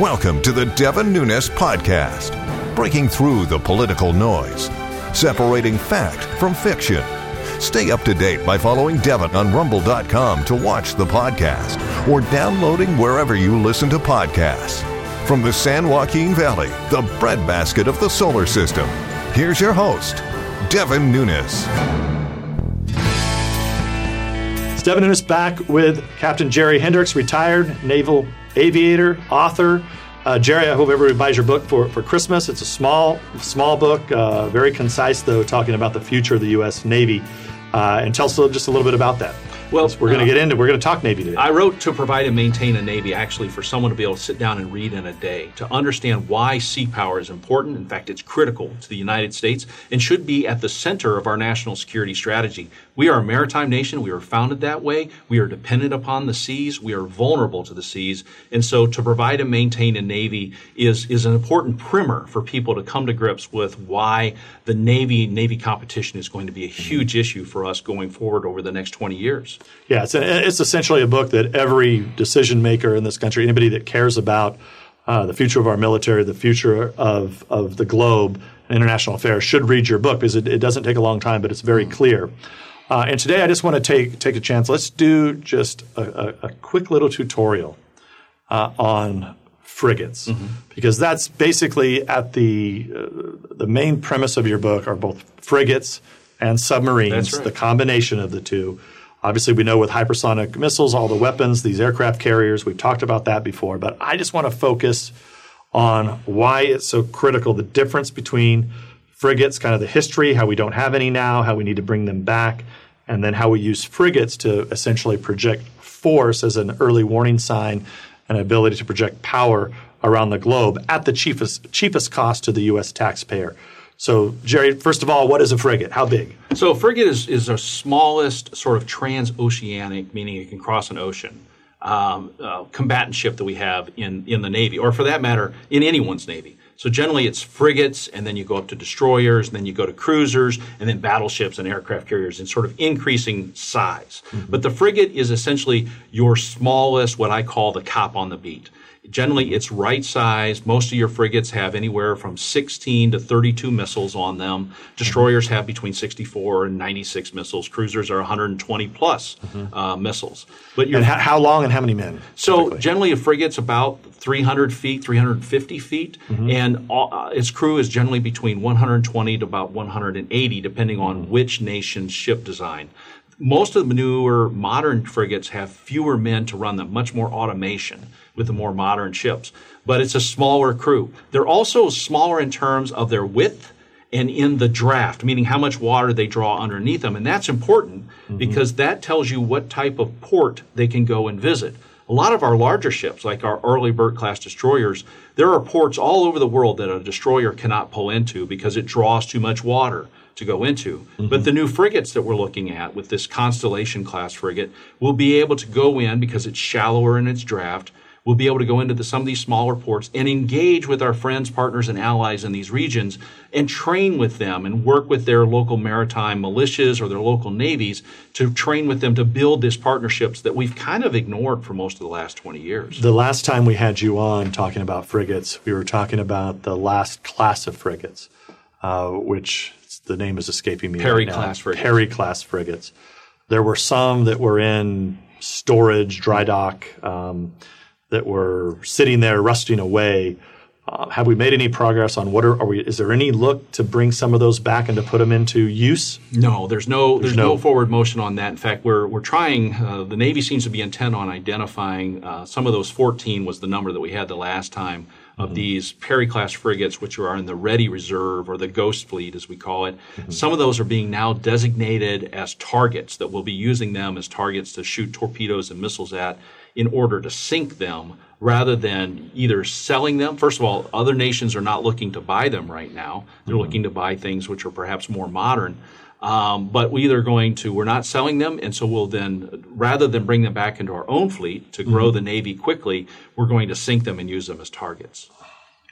Welcome to the Devin Nunes Podcast, breaking through the political noise, separating fact from fiction. Stay up to date by following Devin on rumble.com to watch the podcast or downloading wherever you listen to podcasts. From the San Joaquin Valley, the breadbasket of the solar system, here's your host, Devin Nunes. Devin Nunes back with Captain Jerry Hendrix, retired naval aviator, author. Uh, Jerry, I hope everybody buys your book for, for Christmas. It's a small, small book, uh, very concise, though, talking about the future of the U.S. Navy. Uh, and tell us just a little bit about that. Well, we're going to uh, get into. We're going to talk Navy today. I wrote to provide and maintain a Navy actually for someone to be able to sit down and read in a day to understand why sea power is important. In fact, it's critical to the United States and should be at the center of our national security strategy. We are a maritime nation. We were founded that way. We are dependent upon the seas. We are vulnerable to the seas, and so to provide and maintain a Navy is is an important primer for people to come to grips with why the Navy Navy competition is going to be a huge issue for us going forward over the next 20 years. Yeah, it's, a, it's essentially a book that every decision maker in this country, anybody that cares about uh, the future of our military, the future of, of the globe, international affairs, should read your book because it, it doesn't take a long time, but it's very clear. Uh, and today I just want to take, take a chance. Let's do just a, a, a quick little tutorial uh, on frigates mm-hmm. because that's basically at the, uh, the main premise of your book are both frigates and submarines, right. the combination of the two. Obviously, we know with hypersonic missiles, all the weapons, these aircraft carriers, we've talked about that before, but I just want to focus on why it's so critical the difference between frigates, kind of the history, how we don't have any now, how we need to bring them back, and then how we use frigates to essentially project force as an early warning sign and ability to project power around the globe at the cheapest, cheapest cost to the U.S. taxpayer. So, Jerry, first of all, what is a frigate? How big? So, a frigate is, is the smallest sort of transoceanic, meaning it can cross an ocean, um, uh, combatant ship that we have in, in the Navy, or for that matter, in anyone's Navy. So, generally, it's frigates, and then you go up to destroyers, and then you go to cruisers, and then battleships and aircraft carriers in sort of increasing size. Mm-hmm. But the frigate is essentially your smallest, what I call the cop on the beat. Generally, it's right size. Most of your frigates have anywhere from 16 to 32 missiles on them. Destroyers have between 64 and 96 missiles. Cruisers are 120 plus mm-hmm. uh, missiles. But and how, how, long and how many men? So typically? generally, a frigate's about 300 feet, 350 feet, mm-hmm. and all, uh, its crew is generally between 120 to about 180, depending on mm-hmm. which nation's ship design most of the newer modern frigates have fewer men to run them, much more automation with the more modern ships. But it's a smaller crew. They're also smaller in terms of their width and in the draft, meaning how much water they draw underneath them. And that's important mm-hmm. because that tells you what type of port they can go and visit. A lot of our larger ships, like our Arleigh Burke class destroyers, there are ports all over the world that a destroyer cannot pull into because it draws too much water to go into. Mm-hmm. But the new frigates that we're looking at with this Constellation class frigate will be able to go in because it's shallower in its draft. We'll be able to go into the, some of these smaller ports and engage with our friends, partners, and allies in these regions and train with them and work with their local maritime militias or their local navies to train with them to build these partnerships that we've kind of ignored for most of the last 20 years. The last time we had you on talking about frigates, we were talking about the last class of frigates, uh, which the name is escaping me. Perry right class frigates. Perry class frigates. There were some that were in storage, dry dock, um, that were sitting there rusting away. Uh, have we made any progress on what are, are, we? Is there any look to bring some of those back and to put them into use? No, there's no there's, there's no, no, forward motion on that. In fact, we're we're trying. Uh, the Navy seems to be intent on identifying uh, some of those. 14 was the number that we had the last time of mm-hmm. these Perry class frigates, which are in the ready reserve or the ghost fleet, as we call it. Mm-hmm. Some of those are being now designated as targets that we'll be using them as targets to shoot torpedoes and missiles at in order to sink them rather than either selling them. First of all, other nations are not looking to buy them right now. They're mm-hmm. looking to buy things which are perhaps more modern. Um, but we either going to we're not selling them, and so we'll then rather than bring them back into our own fleet to grow mm-hmm. the navy quickly, we're going to sink them and use them as targets.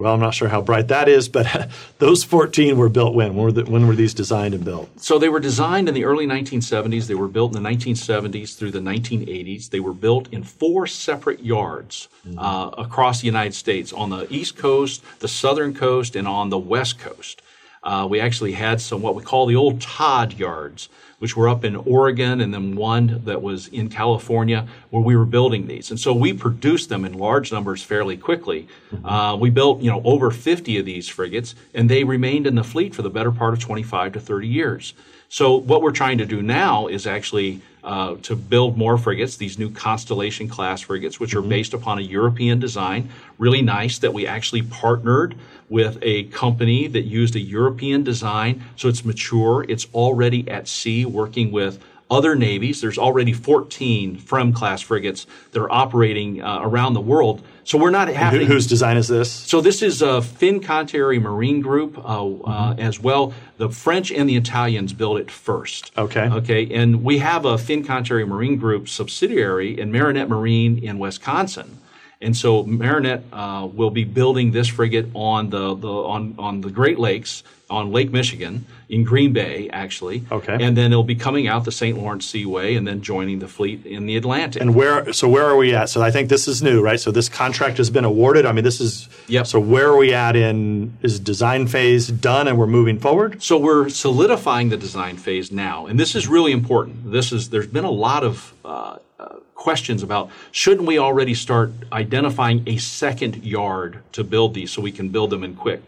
Well, I'm not sure how bright that is, but those 14 were built when? When were, the, when were these designed and built? So they were designed in the early 1970s. They were built in the 1970s through the 1980s. They were built in four separate yards mm-hmm. uh, across the United States on the East Coast, the Southern Coast, and on the West Coast. Uh, we actually had some what we call the old Todd yards, which were up in Oregon, and then one that was in California where we were building these. And so we produced them in large numbers fairly quickly. Mm-hmm. Uh, we built, you know, over 50 of these frigates, and they remained in the fleet for the better part of 25 to 30 years. So what we're trying to do now is actually uh, to build more frigates, these new Constellation class frigates, which are mm-hmm. based upon a European design. Really nice that we actually partnered with a company that used a European design. So it's mature, it's already at sea working with other navies. There's already 14 FREMM class frigates that are operating uh, around the world. So we're not having. Whose design is this? So this is a Fincantieri Marine Group uh, mm-hmm. uh, as well. The French and the Italians built it first. Okay. Okay, and we have a Fincantieri Marine Group subsidiary in Marinette Marine in Wisconsin. And so Marinette uh, will be building this frigate on the, the on, on the Great Lakes on Lake Michigan in Green Bay, actually. Okay. And then it'll be coming out the St. Lawrence Seaway and then joining the fleet in the Atlantic. And where? So where are we at? So I think this is new, right? So this contract has been awarded. I mean, this is. Yep. So where are we at in is design phase done and we're moving forward? So we're solidifying the design phase now, and this is really important. This is there's been a lot of. Uh, uh, questions about shouldn't we already start identifying a second yard to build these so we can build them in quick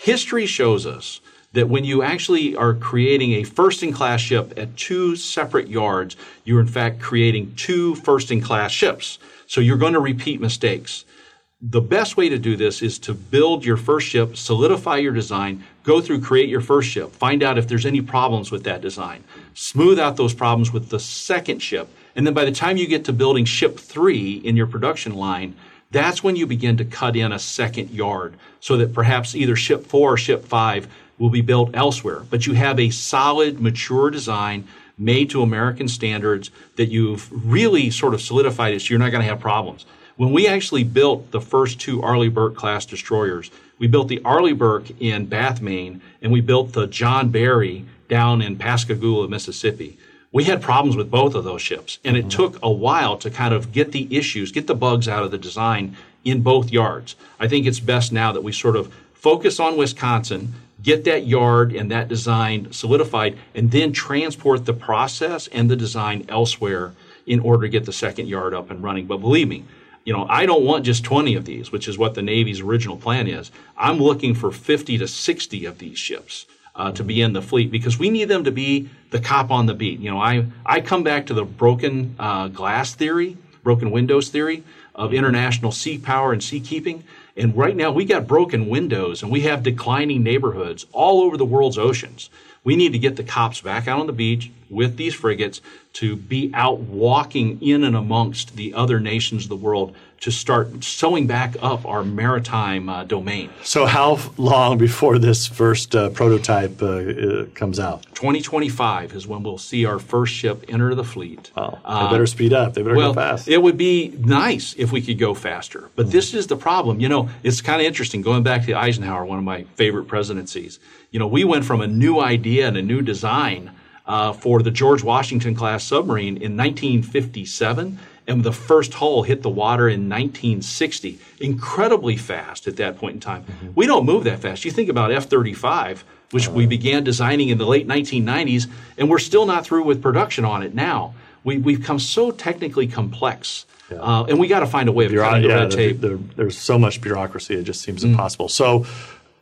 History shows us that when you actually are creating a first in class ship at two separate yards, you're in fact creating two first in class ships. So you're going to repeat mistakes. The best way to do this is to build your first ship, solidify your design, go through, create your first ship, find out if there's any problems with that design, smooth out those problems with the second ship, and then by the time you get to building ship three in your production line, that's when you begin to cut in a second yard so that perhaps either ship four or ship five will be built elsewhere. But you have a solid, mature design made to American standards that you've really sort of solidified it so you're not going to have problems. When we actually built the first two Arleigh Burke class destroyers, we built the Arleigh Burke in Bath, Maine, and we built the John Barry down in Pascagoula, Mississippi we had problems with both of those ships. And it mm-hmm. took a while to kind of get the issues, get the bugs out of the design in both yards. I think it's best now that we sort of focus on Wisconsin, get that yard and that design solidified, and then transport the process and the design elsewhere in order to get the second yard up and running. But believe me, you know, I don't want just 20 of these, which is what the Navy's original plan is. I'm looking for 50 to 60 of these ships uh, to be in the fleet because we need them to be the cop on the beat. You know, I, I come back to the broken uh, glass theory, broken windows theory of international sea power and sea keeping. And right now we got broken windows and we have declining neighborhoods all over the world's oceans. We need to get the cops back out on the beach with these frigates to be out walking in and amongst the other nations of the world to start sewing back up our maritime uh, domain. So, how long before this first uh, prototype uh, uh comes out? 2025 is when we'll see our first ship enter the fleet. Wow. They better speed up. They better well, go fast. It would be nice if we could go faster. But mm-hmm. this is the problem. You know, it's kind of interesting going back to Eisenhower, one of my favorite presidencies. You know, we went from a new idea and a new design uh, for the George Washington class submarine in 1957 and the first hull hit the water in 1960. Incredibly fast at that point in time. Mm-hmm. We don't move that fast. You think about F 35, which uh, we began designing in the late 1990s, and we're still not through with production on it now. We, we've become so technically complex. Yeah. Uh, and we got to find a way of Bureau- cutting the yeah, red tape. There, there's so much bureaucracy; it just seems mm. impossible. So,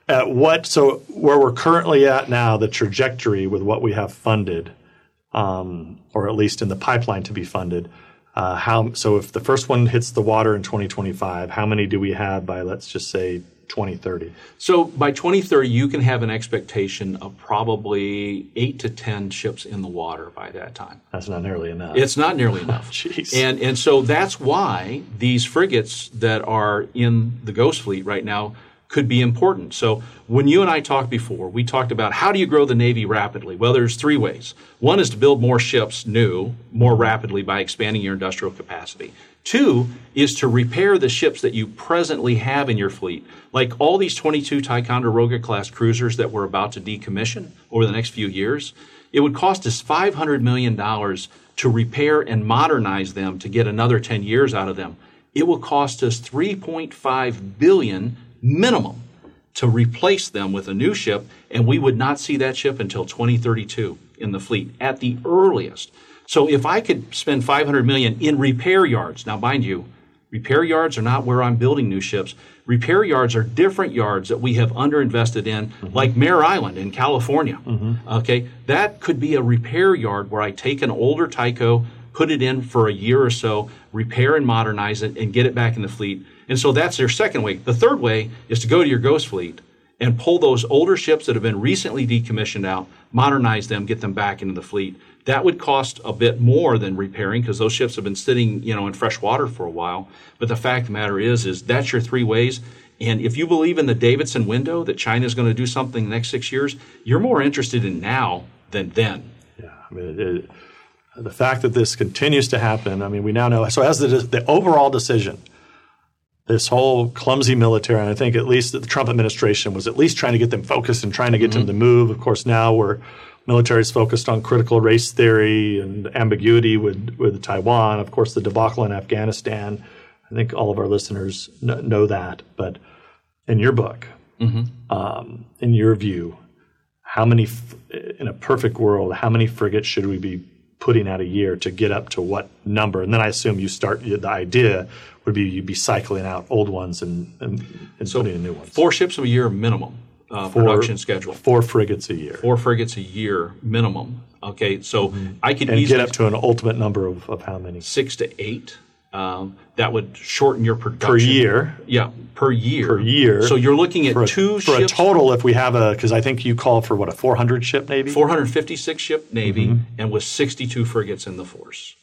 at what? So, where we're currently at now, the trajectory with what we have funded, um, or at least in the pipeline to be funded, uh, how so if the first one hits the water in 2025, how many do we have by let's just say 2030? So by 2030, you can have an expectation of probably eight to 10 ships in the water by that time. That's not nearly enough. It's not nearly enough. Jeez. And, and so that's why these frigates that are in the Ghost Fleet right now could be important. So when you and I talked before, we talked about how do you grow the Navy rapidly? Well, there's three ways. One is to build more ships new more rapidly by expanding your industrial capacity. Two is to repair the ships that you presently have in your fleet, like all these 22 Ticonderoga class cruisers that we're about to decommission over the next few years. It would cost us $500 million to repair and modernize them to get another 10 years out of them. It will cost us 3.5 billion minimum to replace them with a new ship, and we would not see that ship until 2032 in the fleet at the earliest. So if I could spend 500 million in repair yards, now mind you, repair yards are not where I'm building new ships. Repair yards are different yards that we have underinvested in, mm-hmm. like Mare Island in California. Mm-hmm. Okay, that could be a repair yard where I take an older Tico, put it in for a year or so, repair and modernize it, and get it back in the fleet. And so that's their second way. The third way is to go to your ghost fleet and pull those older ships that have been recently decommissioned out, modernize them, get them back into the fleet. That would cost a bit more than repairing because those ships have been sitting, you know, in fresh water for a while. But the fact of the matter is, is that's your three ways. And if you believe in the Davidson window that China is going to do something in the next six years, you're more interested in now than then. Yeah, I mean, it, the fact that this continues to happen, I mean, we now know. So as the, the overall decision – this whole clumsy military, and I think at least the Trump administration was at least trying to get them focused and trying to get mm-hmm. them to move. Of course, now we're military is focused on critical race theory and ambiguity with, with Taiwan. Of course, the debacle in Afghanistan. I think all of our listeners kn- know that. But in your book, mm-hmm. um, in your view, how many, f- in a perfect world, how many frigates should we be putting out a year to get up to what number? And then I assume you start the idea would be you'd be cycling out old ones and, and, and so putting in new ones. Four ships a year minimum uh, four, production schedule. Four frigates a year. Four frigates a year minimum. Okay, so mm-hmm. I could and easily get up to an ultimate number of, of how many? Six to eight. Um, that would shorten your production per year. Yeah, per year. Per year. So you're looking at for two for ships. a total. If we have a, because I think you call for what a 400 ship navy. 456 ship navy, mm-hmm. and with 62 frigates in the force.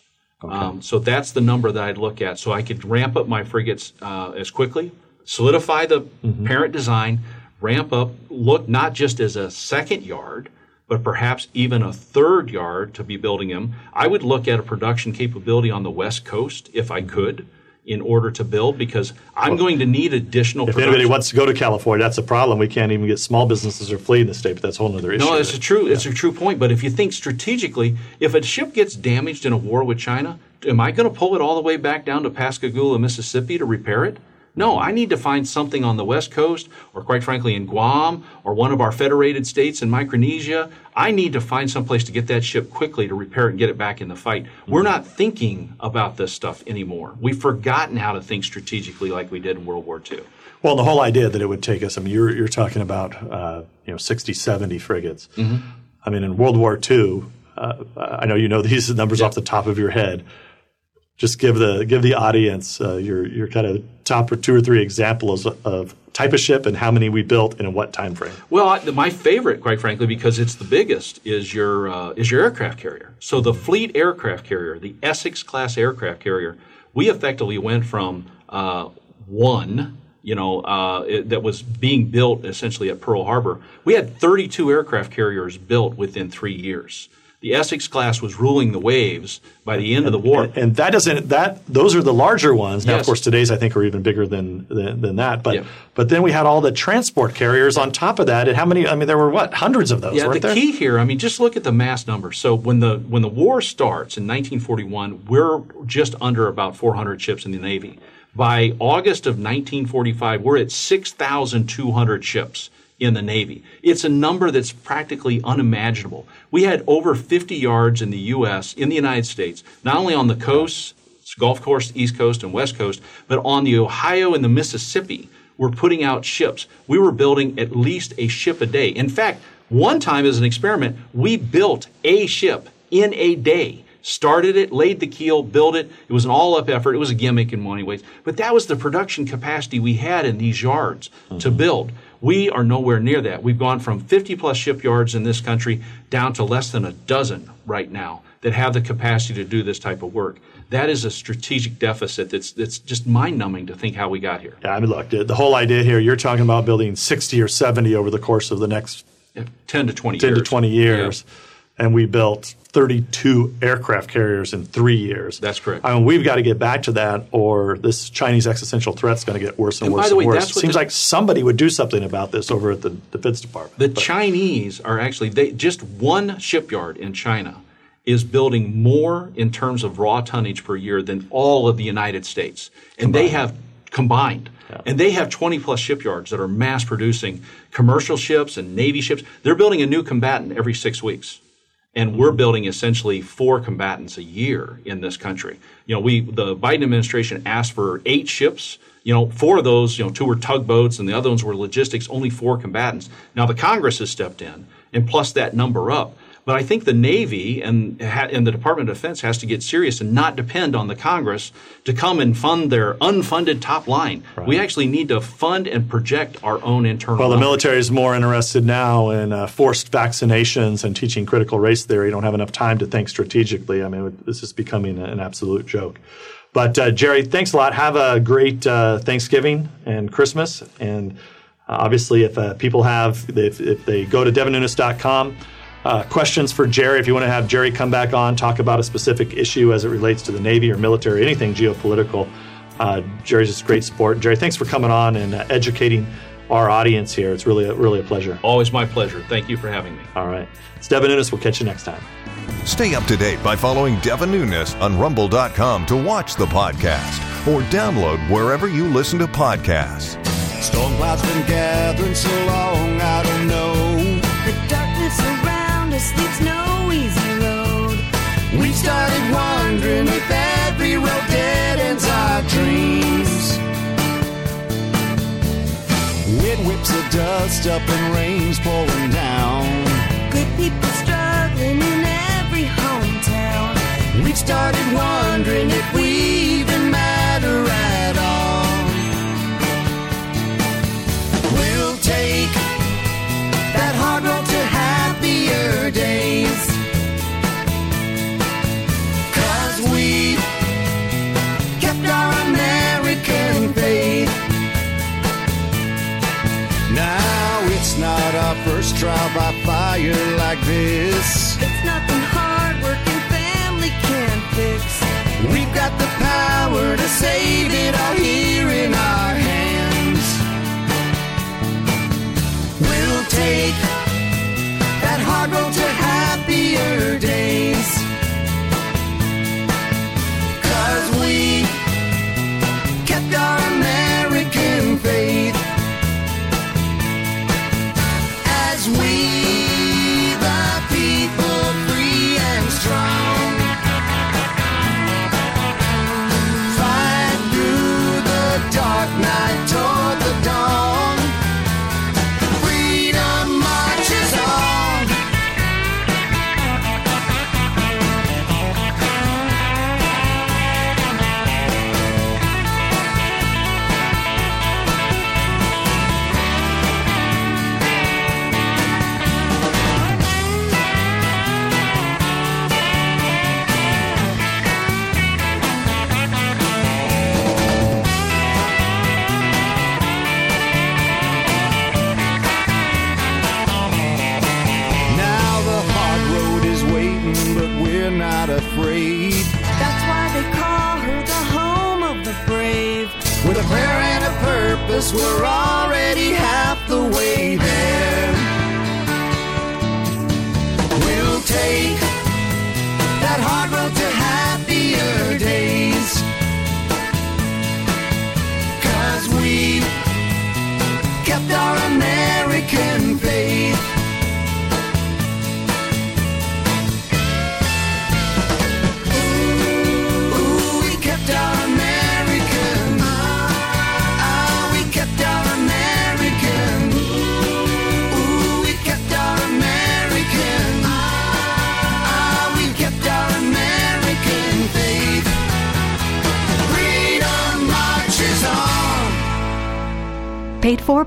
Okay. Um, so that's the number that I'd look at. So I could ramp up my frigates uh, as quickly, solidify the mm-hmm. parent design, ramp up, look not just as a second yard, but perhaps even a third yard to be building them. I would look at a production capability on the West Coast if I could in order to build because I'm well, going to need additional. If production. anybody wants to go to California, that's a problem. We can't even get small businesses or fleet in the state, but that's a whole other issue. No, it's a true, yeah. it's a true point. But if you think strategically, if a ship gets damaged in a war with China, am I going to pull it all the way back down to Pascagoula, Mississippi to repair it? No, I need to find something on the West Coast, or quite frankly, in Guam, or one of our federated states in Micronesia. I need to find some place to get that ship quickly to repair it and get it back in the fight. We're not thinking about this stuff anymore. We've forgotten how to think strategically like we did in World War II. Well, the whole idea that it would take us, I mean, you're, you're talking about, uh, you know, 60, 70 frigates. Mm-hmm. I mean, in World War II, uh, I know you know these numbers off the top of your head just give the give the audience uh, your your kind of top or two or three examples of type of ship and how many we built and in what time frame. Well, I, my favorite, quite frankly, because it's the biggest, is your uh, is your aircraft carrier. So the fleet aircraft carrier, the Essex class aircraft carrier, we effectively went from uh, one. You know, uh, it, that was being built essentially at Pearl Harbor. We had 32 aircraft carriers built within three years the Essex class was ruling the waves by the end of the war. And, and, that doesn't that those are the larger ones. Now, yes. of course, today's I think are even bigger than than, than that. But yep. but then we had all the transport carriers on top of that. And how many? I mean, there were what hundreds of those. Yeah, the there? key here. I mean, just look at the mass number. So when the when the war starts in 1941, we're just under about 400 ships in the Navy. By August of 1945, we're at 6,200 ships in the Navy. It's a number that's practically unimaginable. We had over 50 yards in the U.S., in the United States, not only on the coasts, Gulf Coast, East Coast, and West Coast, but on the Ohio and the Mississippi. We're putting out ships. We were building at least a ship a day. In fact, one time as an experiment, we built a ship in a day started it, laid the keel, built it. It was an all up effort. It was a gimmick in many ways. But that was the production capacity we had in these yards mm-hmm. to build. We are nowhere near that. We've gone from 50 plus shipyards in this country down to less than a dozen right now that have the capacity to do this type of work. That is a strategic deficit that's, that's just mind numbing to think how we got here. Yeah, I mean, look, the whole idea here, you're talking about building 60 or 70 over the course of the next 10 to 20 10 years. to 20 years. Yeah and we built 32 aircraft carriers in three years. That's correct. I mean, we've got to get back to that, or this Chinese existential threat is going to get worse and, And by worse the way, and worse. what Seems the- like somebody would do something about this over at the Defense Department. The But- Chinese are actually they just one shipyard in China is building more in terms of raw tonnage per year than all of the United States, and they have combined. And they have 20 plus shipyards that are mass producing commercial ships and Navy ships. They're building a new combatant every six weeks. And we're mm-hmm. building essentially four combatants a year in this country. You know, we the Biden administration asked for eight ships. You know, four of those, you know, two were tugboats and the other ones were logistics, only four combatants. Now the Congress has stepped in and plus that number up. But I think the Navy and, and the Department of Defense has to get serious and not depend on the Congress to come and fund their unfunded top line. We actually need to fund and project our own internal. Well, the numbers. military is more interested now in uh, forced vaccinations and teaching critical race theory. Don't have enough time to think strategically. I mean, this is becoming an absolute joke. But uh, Jerry, thanks a lot. Have a great uh, Thanksgiving and Christmas. And uh, obviously, if uh, people have, if, if they go to devinnunes.com, uh, questions for Jerry, if you want to have Jerry come back on, talk about a specific issue as it relates to the Navy or military, anything geopolitical, uh, Jerry's just great sport. Jerry, thanks for coming on and uh, educating our audience here. It's really, a, really a pleasure. Always my pleasure. Thank you for having me. All right. It's Devin Nunes. We'll catch you next time. Stay up to date by following Devin Nunes on rumble.com to watch the podcast or download wherever you listen to podcasts. Storm clouds been gathering so long, I don't dust up and rain's pouring down. Good people struggling in every hometown. We've started wondering if we trial by fire like this. It's nothing hard working family can fix. We've got the power to save it all here in our hands. We'll take that hard road to happier days. Cause we kept our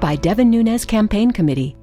by Devin Nunes Campaign Committee.